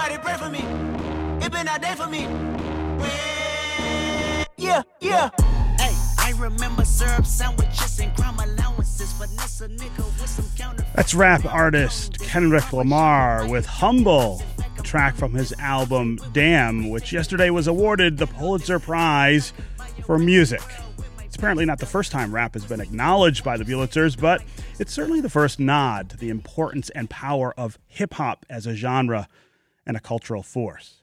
Somebody pray for me. It been a day for me. Yeah, yeah. Hey, I remember syrup sandwiches and crime allowances. Finesse a nigga with some counter. That's rap artist Kendrick Lamar with Humble, a track from his album Damn, which yesterday was awarded the Pulitzer Prize for Music. It's apparently not the first time rap has been acknowledged by the Pulitzers, but it's certainly the first nod to the importance and power of hip hop as a genre and a cultural force.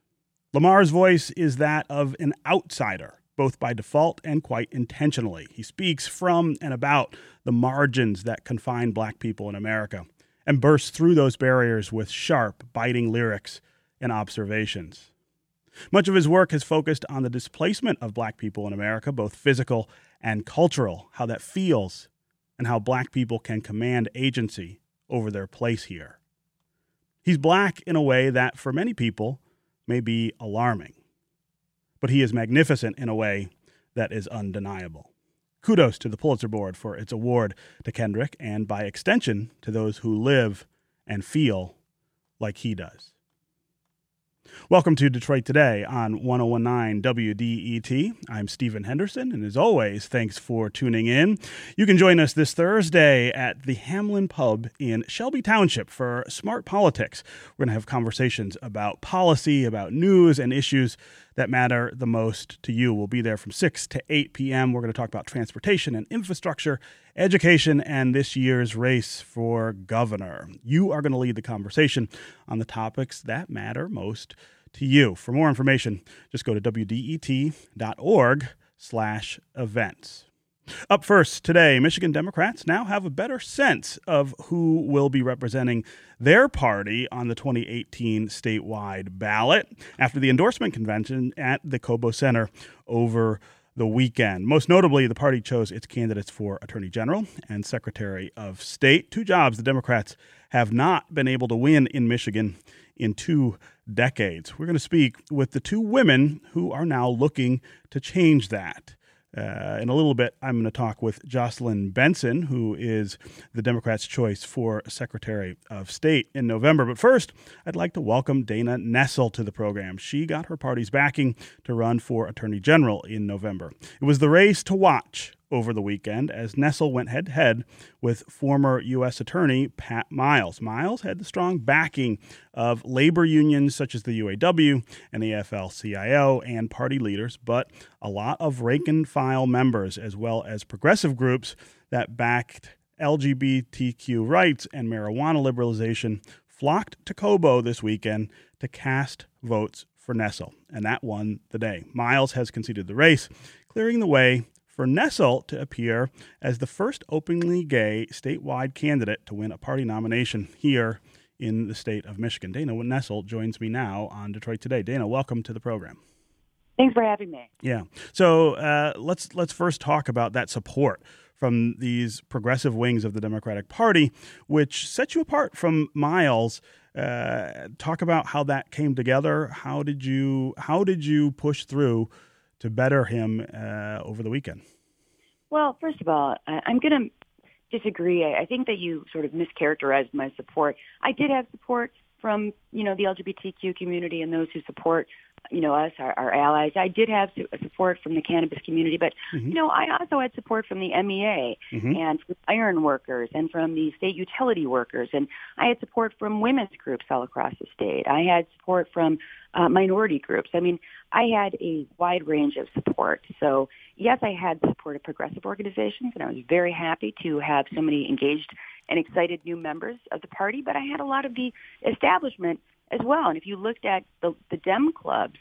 Lamar's voice is that of an outsider, both by default and quite intentionally. He speaks from and about the margins that confine black people in America and bursts through those barriers with sharp, biting lyrics and observations. Much of his work has focused on the displacement of black people in America, both physical and cultural, how that feels, and how black people can command agency over their place here. He's black in a way that, for many people, may be alarming, but he is magnificent in a way that is undeniable. Kudos to the Pulitzer Board for its award to Kendrick, and by extension, to those who live and feel like he does. Welcome to Detroit Today on 1019 WDET. I'm Stephen Henderson, and as always, thanks for tuning in. You can join us this Thursday at the Hamlin Pub in Shelby Township for Smart Politics. We're going to have conversations about policy, about news, and issues that matter the most to you. We'll be there from 6 to 8 p.m. We're going to talk about transportation and infrastructure, education, and this year's race for governor. You are going to lead the conversation on the topics that matter most to you. For more information, just go to wdet.org slash events. Up first today, Michigan Democrats now have a better sense of who will be representing their party on the 2018 statewide ballot after the endorsement convention at the Cobo Center over the weekend. Most notably, the party chose its candidates for Attorney General and Secretary of State, two jobs the Democrats have not been able to win in Michigan in two decades. We're going to speak with the two women who are now looking to change that. Uh, in a little bit, I'm going to talk with Jocelyn Benson, who is the Democrats' choice for Secretary of State in November. But first, I'd like to welcome Dana Nessel to the program. She got her party's backing to run for Attorney General in November. It was the race to watch over the weekend as Nessel went head to head with former U.S. Attorney Pat Miles. Miles had the strong backing of labor unions such as the UAW and the AFL CIO and party leaders, but a lot of rank and file members as well as progressive groups that backed LGBTQ rights and marijuana liberalization flocked to Cobo this weekend to cast votes for Nessel, and that won the day. Miles has conceded the race, clearing the way for Nessel to appear as the first openly gay statewide candidate to win a party nomination here in the state of Michigan. Dana Nessel joins me now on Detroit Today. Dana, welcome to the program. Thanks for having me. Yeah. So uh, let's let's first talk about that support from these progressive wings of the Democratic Party, which set you apart from Miles. Uh, talk about how that came together. How did you how did you push through to better him uh, over the weekend? Well, first of all, I'm going to disagree. I think that you sort of mischaracterized my support. I did have support from you know the LGBTQ community and those who support you know us, our, our allies. I did have support from the cannabis community, but mm-hmm. you know I also had support from the MEA mm-hmm. and from iron workers and from the state utility workers, and I had support from women's groups all across the state. I had support from uh, minority groups. I mean, I had a wide range of support. So yes, I had the support of progressive organizations, and I was very happy to have so many engaged and excited new members of the party. But I had a lot of the establishment as well. And if you looked at the, the Dem clubs,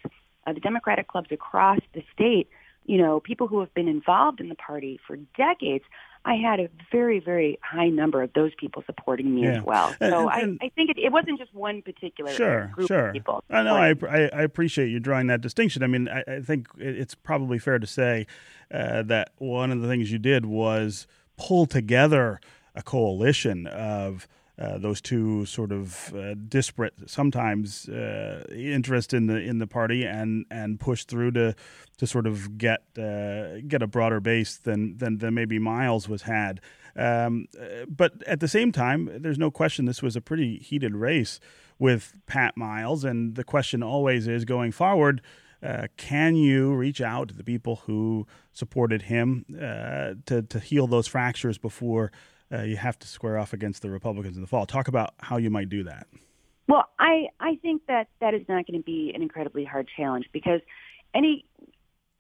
uh, the Democratic clubs across the state, you know, people who have been involved in the party for decades, I had a very, very high number of those people supporting me yeah. as well. So and, I, I think it, it, wasn't just one particular sure, group sure. of people. I know. I, I, appreciate you drawing that distinction. I mean, I, I think it's probably fair to say uh, that one of the things you did was pull together a coalition of uh, those two sort of uh, disparate, sometimes uh, interest in the in the party, and and push through to to sort of get uh, get a broader base than than, than maybe Miles was had. Um, but at the same time, there's no question this was a pretty heated race. with Pat Miles. And the question always is going forward, uh, can you reach out to the people who supported him uh, to, to heal those fractures before uh, you have to square off against the Republicans in the fall? Talk about how you might do that. Well, I, I think that that is not going to be an incredibly hard challenge because any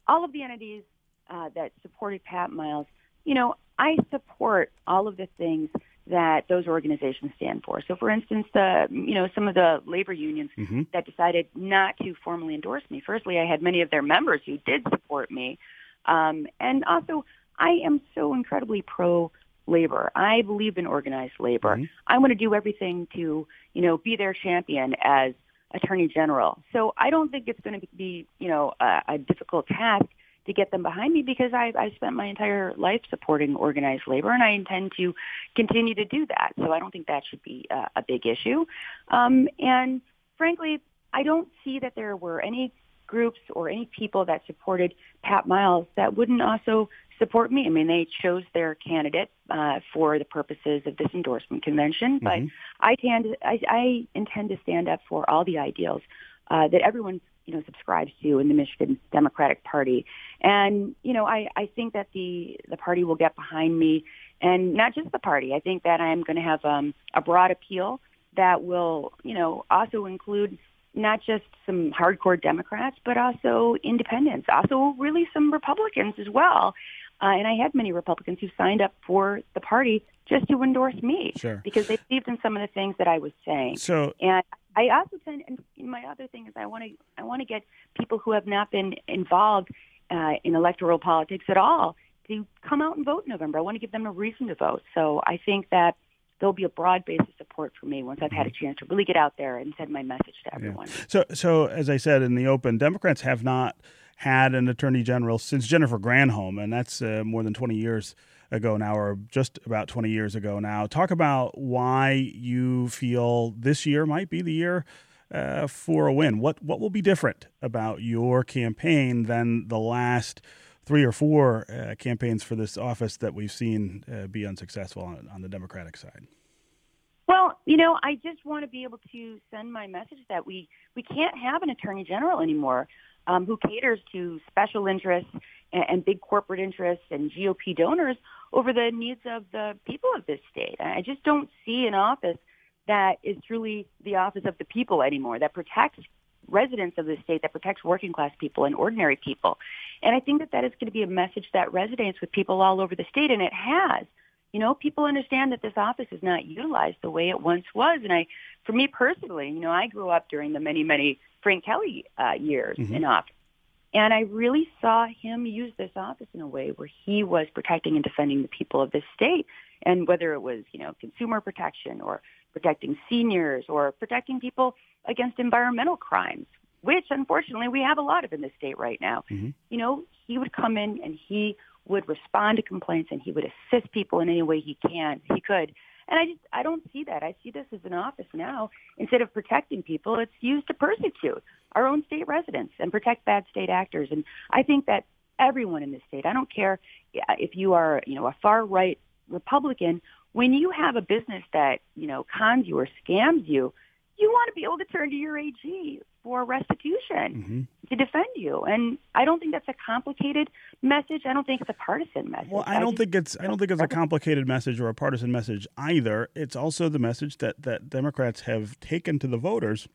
all of the entities uh, that supported Pat Miles, you know, I support all of the things that those organizations stand for. So, for instance, the you know some of the labor unions mm-hmm. that decided not to formally endorse me. Firstly, I had many of their members who did support me, um, and also I am so incredibly pro labor. I believe in organized labor. Mm-hmm. I want to do everything to you know be their champion as attorney general. So I don't think it's going to be you know a, a difficult task to get them behind me because I, I spent my entire life supporting organized labor and I intend to continue to do that. So I don't think that should be uh, a big issue. Um, and frankly, I don't see that there were any groups or any people that supported Pat Miles that wouldn't also support me. I mean, they chose their candidate uh, for the purposes of this endorsement convention, but mm-hmm. I, tend, I, I intend to stand up for all the ideals uh, that everyone you know subscribes to in the Michigan Democratic Party. And you know, I, I think that the the party will get behind me, and not just the party. I think that I'm going to have um, a broad appeal that will you know also include not just some hardcore Democrats, but also independents, also really some Republicans as well. Uh, and I had many Republicans who signed up for the party just to endorse me sure. because they believed in some of the things that I was saying. So, and I also tend, and my other thing is, I want to, I want to get people who have not been involved uh, in electoral politics at all to come out and vote in November. I want to give them a reason to vote. So I think that there'll be a broad base of support for me once I've had a mm-hmm. chance to really get out there and send my message to everyone. Yeah. So, so as I said in the open, Democrats have not had an attorney general since Jennifer Granholm, and that's uh, more than 20 years ago now, or just about 20 years ago now. Talk about why you feel this year might be the year uh, for a win. What what will be different about your campaign than the last three or four uh, campaigns for this office that we've seen uh, be unsuccessful on, on the Democratic side? Well, you know, I just want to be able to send my message that we we can't have an attorney general anymore um, who caters to special interests and, and big corporate interests and GOP donors over the needs of the people of this state. I just don't see an office that is truly the office of the people anymore, that protects residents of the state, that protects working class people and ordinary people. And I think that that is going to be a message that resonates with people all over the state, and it has. You know, people understand that this office is not utilized the way it once was. And I, for me personally, you know, I grew up during the many, many Frank Kelly uh, years mm-hmm. in office. And I really saw him use this office in a way where he was protecting and defending the people of this state. And whether it was, you know, consumer protection or protecting seniors or protecting people against environmental crimes, which unfortunately we have a lot of in this state right now. Mm-hmm. You know, he would come in and he would respond to complaints and he would assist people in any way he can, he could. And I just I don't see that. I see this as an office now. Instead of protecting people, it's used to persecute our own state residents and protect bad state actors. And I think that everyone in this state, I don't care if you are, you know, a far right Republican, when you have a business that, you know, cons you or scams you, you want to be able to turn to your AG for restitution mm-hmm. to defend you. And I don't think that's a complicated message. I don't think it's a partisan message. Well, I don't think it's I don't think it's a complicated message or a partisan message either. It's also the message that that Democrats have taken to the voters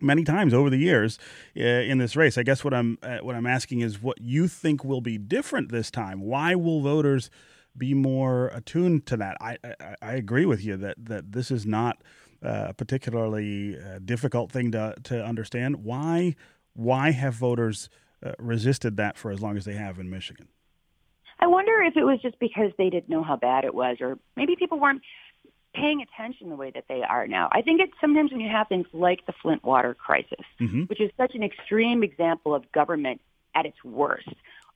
many times over the years uh, in this race. I guess what I'm uh, what I'm asking is what you think will be different this time. Why will voters be more attuned to that? I I, I agree with you that that this is not a particularly uh, difficult thing to, to understand. Why why have voters uh, resisted that for as long as they have in Michigan? I wonder if it was just because they didn't know how bad it was, or maybe people weren't paying attention the way that they are now. I think it's sometimes when you have things like the Flint water crisis, mm-hmm. which is such an extreme example of government at its worst,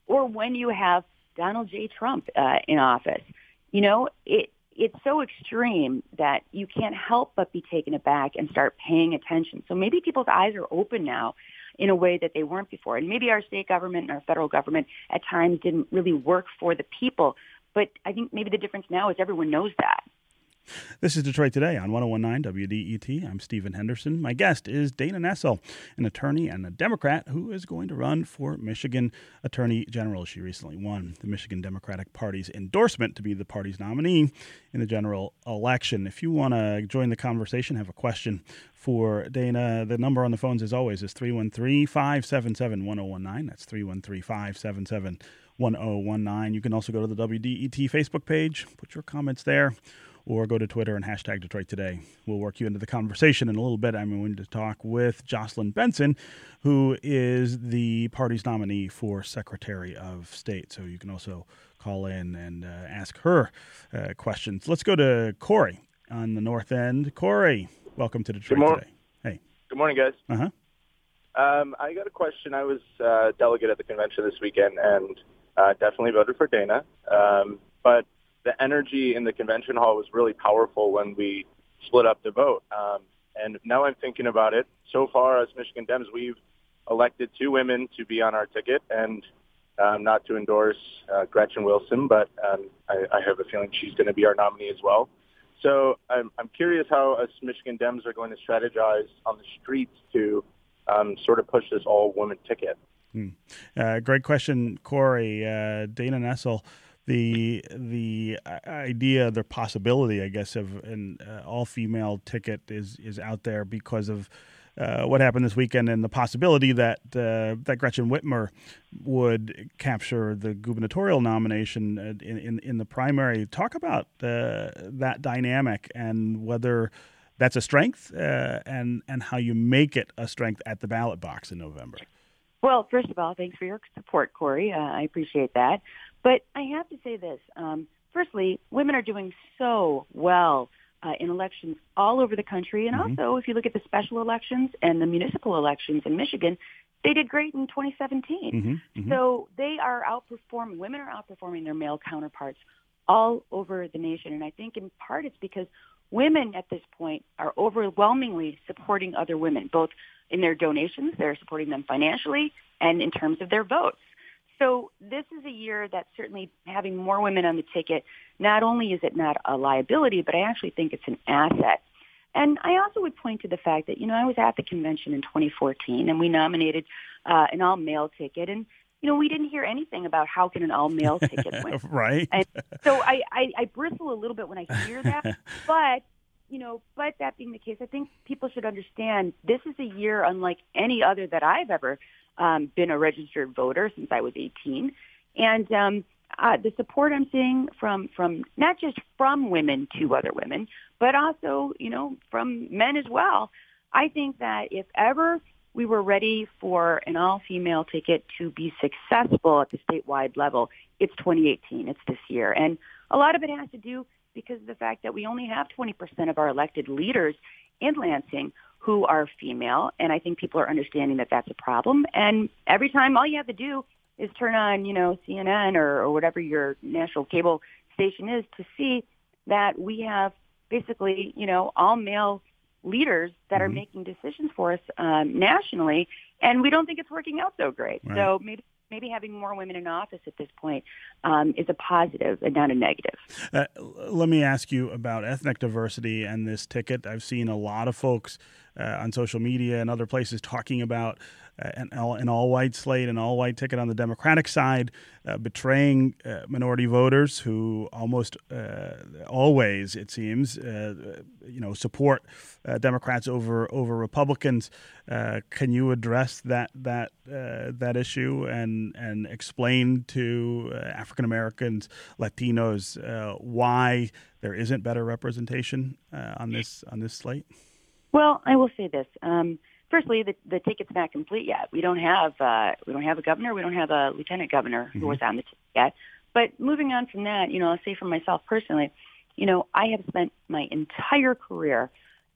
or when you have Donald J. Trump uh, in office. You know, it it's so extreme that you can't help but be taken aback and start paying attention. So maybe people's eyes are open now in a way that they weren't before. And maybe our state government and our federal government at times didn't really work for the people. But I think maybe the difference now is everyone knows that. This is Detroit Today on 1019 WDET. I'm Stephen Henderson. My guest is Dana Nessel, an attorney and a Democrat who is going to run for Michigan Attorney General. She recently won the Michigan Democratic Party's endorsement to be the party's nominee in the general election. If you want to join the conversation, have a question for Dana, the number on the phones, as always, is 313 577 1019. That's 313 577 1019. You can also go to the WDET Facebook page, put your comments there or go to Twitter and hashtag Detroit Today. We'll work you into the conversation in a little bit. I'm going to talk with Jocelyn Benson, who is the party's nominee for Secretary of State. So you can also call in and uh, ask her uh, questions. Let's go to Corey on the north end. Corey, welcome to Detroit Today. Hey. Good morning, guys. Uh huh. Um, I got a question. I was uh, delegate at the convention this weekend and uh, definitely voted for Dana. Um, but the energy in the convention hall was really powerful when we split up the vote. Um, and now I'm thinking about it. So far, as Michigan Dems, we've elected two women to be on our ticket, and um, not to endorse uh, Gretchen Wilson, but um, I, I have a feeling she's going to be our nominee as well. So I'm, I'm curious how us Michigan Dems are going to strategize on the streets to um, sort of push this all-woman ticket. Hmm. Uh, great question, Corey. Uh, Dana Nessel the the idea, the possibility, I guess, of an uh, all female ticket is is out there because of. Uh, what happened this weekend and the possibility that uh, that Gretchen Whitmer would capture the gubernatorial nomination uh, in, in, in the primary. Talk about uh, that dynamic and whether that's a strength uh, and and how you make it a strength at the ballot box in November. Well, first of all, thanks for your support, Corey. Uh, I appreciate that. But I have to say this. Um, firstly, women are doing so well uh, in elections all over the country. And mm-hmm. also, if you look at the special elections and the municipal elections in Michigan, they did great in 2017. Mm-hmm. Mm-hmm. So they are outperforming, women are outperforming their male counterparts all over the nation. And I think in part it's because women at this point are overwhelmingly supporting other women, both in their donations, they're supporting them financially, and in terms of their votes. So this is a year that certainly having more women on the ticket, not only is it not a liability, but I actually think it's an asset. And I also would point to the fact that, you know, I was at the convention in 2014 and we nominated uh, an all-male ticket and, you know, we didn't hear anything about how can an all-male ticket win. right. And so I, I, I bristle a little bit when I hear that, but you know, but that being the case, I think people should understand this is a year unlike any other that I've ever um, been a registered voter since I was 18, and um, uh, the support I'm seeing from from not just from women to other women, but also you know from men as well. I think that if ever we were ready for an all-female ticket to be successful at the statewide level, it's 2018. It's this year, and a lot of it has to do because of the fact that we only have 20% of our elected leaders in Lansing who are female, and I think people are understanding that that's a problem. And every time, all you have to do is turn on, you know, CNN or, or whatever your national cable station is to see that we have basically, you know, all male leaders that mm-hmm. are making decisions for us um, nationally, and we don't think it's working out so great. Right. So maybe maybe having more women in office at this point um, is a positive and not a negative. Uh, let me ask you about ethnic diversity and this ticket. I've seen a lot of folks uh, on social media and other places talking about an, all, an all-white slate, an all-white ticket on the Democratic side, uh, betraying uh, minority voters who almost uh, always, it seems, uh, you know, support Democrats over over Republicans. can you address that that that issue and and explain to African Americans, Latinos, why there isn't better representation on this on this slate? Well, I will say this. Um, firstly, the, the ticket's not complete yet. We don't have uh, we don't have a governor. We don't have a lieutenant governor mm-hmm. who was on the ticket yet. But moving on from that, you know, I'll say for myself personally, you know, I have spent my entire career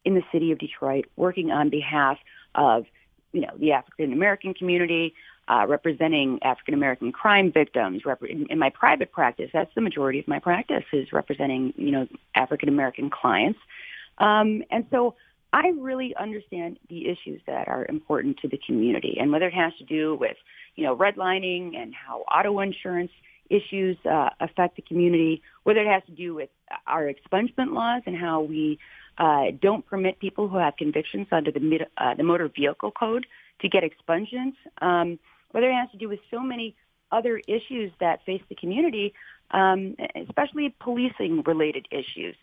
in the city of Detroit working on behalf of, you know, the African American community, uh, representing African American crime victims. Rep- in, in my private practice, that's the majority of my practice is representing, you know, African American clients. Um, and so I really understand the issues that are important to the community and whether it has to do with, you know, redlining and how auto insurance issues uh, affect the community, whether it has to do with our expungement laws and how we uh, don't permit people who have convictions under the, uh, the motor vehicle code to get expungements, um, whether it has to do with so many other issues that face the community, um, especially policing related issues.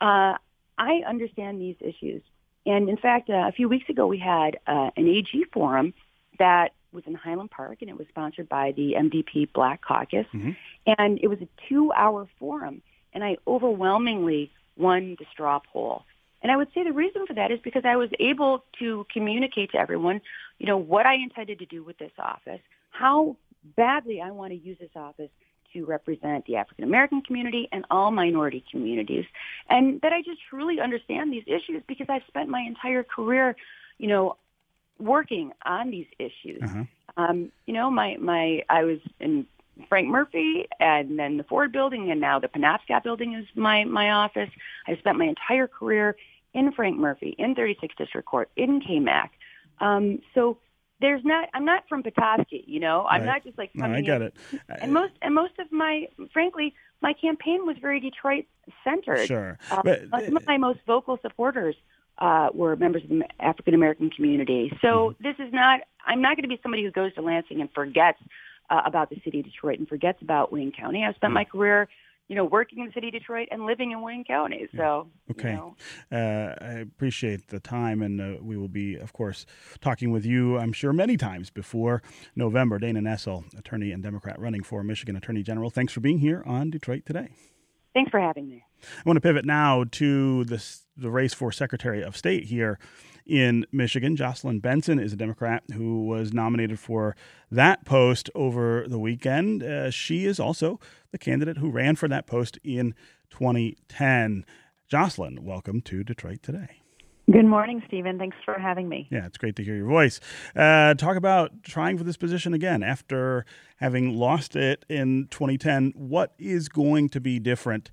Uh, I understand these issues. And in fact, uh, a few weeks ago, we had uh, an AG forum that was in Highland Park, and it was sponsored by the MDP Black Caucus. Mm-hmm. And it was a two-hour forum, and I overwhelmingly won the straw poll. And I would say the reason for that is because I was able to communicate to everyone, you know, what I intended to do with this office, how badly I want to use this office to represent the African American community and all minority communities, and that I just truly understand these issues because I've spent my entire career, you know, working on these issues. Uh-huh. Um, you know, my my I was in Frank Murphy and then the Ford building and now the Penobscot building is my my office. I spent my entire career in Frank Murphy, in 36th District Court, in KMAC. Um, so there's not I'm not from Petoskey, you know. I'm Right. not just like No, I get in- it. And most and most of my frankly, my campaign was very Detroit centered. Sure. Uh, But- some of my most vocal supporters uh, were members of the African American community. So Mm-hmm. this is not. I'm not going to be somebody who goes to Lansing and forgets uh, about the city of Detroit and forgets about Wayne County. I've spent Mm. my career, you know, working in the city of Detroit and living in Wayne County. So Okay. you know, Uh, I appreciate the time, and uh, we will be, of course, talking with you, I'm sure, many times before November. Dana Nessel, attorney and Democrat running for Michigan Attorney General. Thanks for being here on Detroit Today. thanks for having me. I want to pivot now to this, the race for Secretary of State here in Michigan. Jocelyn Benson is a Democrat who was nominated for that post over the weekend. Uh, she is also the candidate who ran for that post in 2010. Jocelyn, welcome to Detroit Today. Good morning, Stephen. Thanks for having me. Yeah, it's great to hear your voice. Uh, talk about trying for this position again after having lost it in 2010. What is going to be different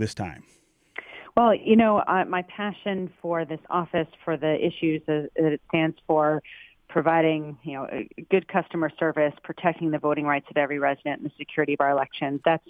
this time? Well, you know, uh, my passion for this office, for the issues that it stands for, providing, you know, good customer service, protecting the voting rights of every resident, and the security of our elections. That's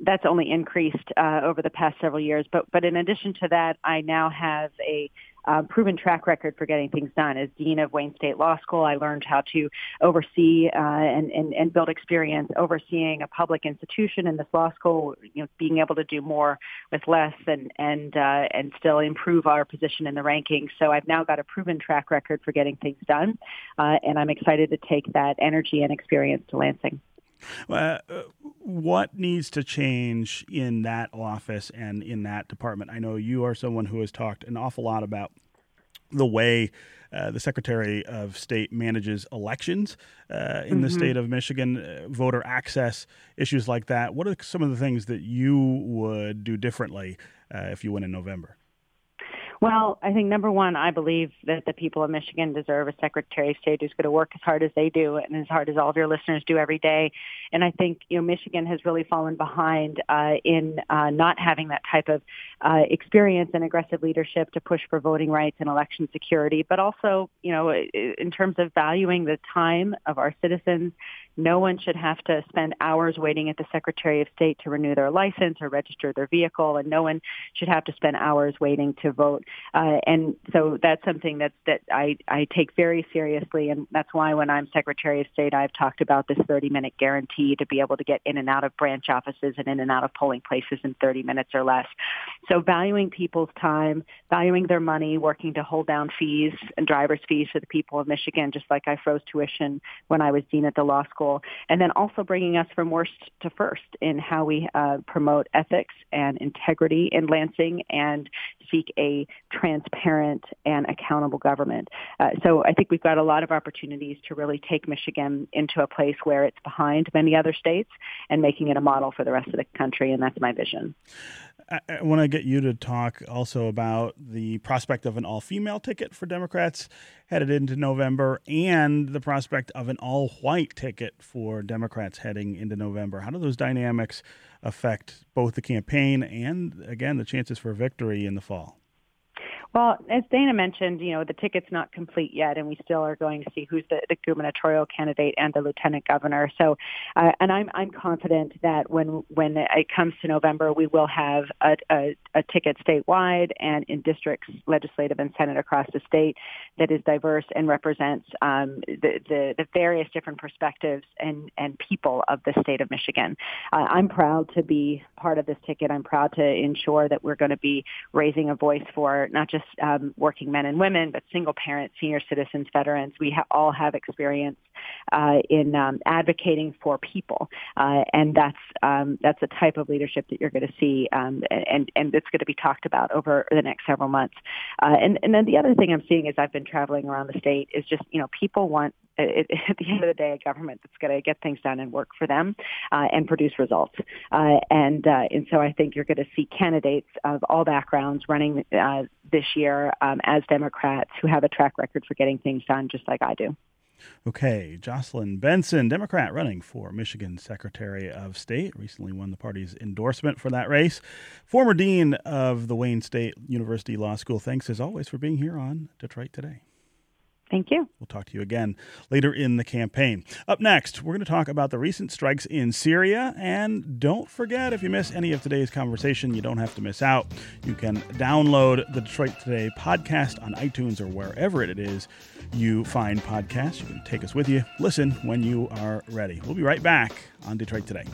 that's only increased uh, over the past several years. But but in addition to that, I now have a uh, proven track record for getting things done. As dean of Wayne State Law School, I learned how to oversee uh, and, and and build experience overseeing a public institution in this law school. You know, being able to do more with less and and uh, and still improve our position in the rankings. So I've now got a proven track record for getting things done, uh, and I'm excited to take that energy and experience to Lansing. Uh, uh, what needs to change in that office and in that department? I know you are someone who has talked an awful lot about the way uh, the Secretary of State manages elections uh, in the state of Michigan, uh, voter access, issues like that. What are some of the things that you would do differently uh, if you win in November? Well, I think number one, I believe that the people of Michigan deserve a Secretary of State who's going to work as hard as they do and as hard as all of your listeners do every day. And I think you know Michigan has really fallen behind uh, in uh, not having that type of uh, experience and aggressive leadership to push for voting rights and election security, but also you know in terms of valuing the time of our citizens. No one should have to spend hours waiting at the Secretary of State to renew their license or register their vehicle, and no one should have to spend hours waiting to vote. Uh, and so that's something that that I, I take very seriously, and that's why when I'm Secretary of State, I've talked about this 30-minute guarantee to be able to get in and out of branch offices and in and out of polling places in 30 minutes or less. So valuing people's time, valuing their money, working to hold down fees and driver's fees for the people of Michigan, just like I froze tuition when I was dean at the law school, and then also bringing us from worst to first in how we uh, promote ethics and integrity in Lansing and seek a transparent and accountable government. Uh, so I think we've got a lot of opportunities to really take Michigan into a place where it's behind many other states and making it a model for the rest of the country, and that's my vision. I, I want to get you to talk also about the prospect of an all female ticket for Democrats headed into November and the prospect of an all white ticket for Democrats heading into November. How do those dynamics affect both the campaign and, again, the chances for victory in the fall? Well, as Dana mentioned, you know, the ticket's not complete yet, and we still are going to see who's the, the gubernatorial candidate and the lieutenant governor. So, uh, and I'm I'm confident that when when it comes to November, we will have a, a, a ticket statewide and in districts, legislative and senate across the state, that is diverse and represents um, the, the the various different perspectives and and people of the state of Michigan. Uh, I'm proud to be part of this ticket. I'm proud to ensure that we're going to be raising a voice for not just um, working men and women, but single parents, senior citizens, veterans. We ha- all have experience uh, in um, advocating for people, uh, and that's um, that's a type of leadership that you're going to see, um, and and it's going to be talked about over the next several months. Uh, and and then the other thing I'm seeing as I've been traveling around the state is just you know people want at the end of the day, a government that's going to get things done and work for them uh, and produce results. Uh, and uh, and so I think you're going to see candidates of all backgrounds running uh, this year um, as Democrats who have a track record for getting things done, just like I do. Okay, Jocelyn Benson, Democrat running for Michigan Secretary of State, recently won the party's endorsement for that race. Former Dean of the Wayne State University Law School, thanks as always for being here on Detroit Today. Thank you. We'll talk to you again later in the campaign. Up next, we're going to talk about the recent strikes in Syria. And don't forget, if you miss any of today's conversation, you don't have to miss out. You can download the Detroit Today podcast on iTunes or wherever it is you find podcasts. You can take us with you. Listen when you are ready. We'll be right back on Detroit Today.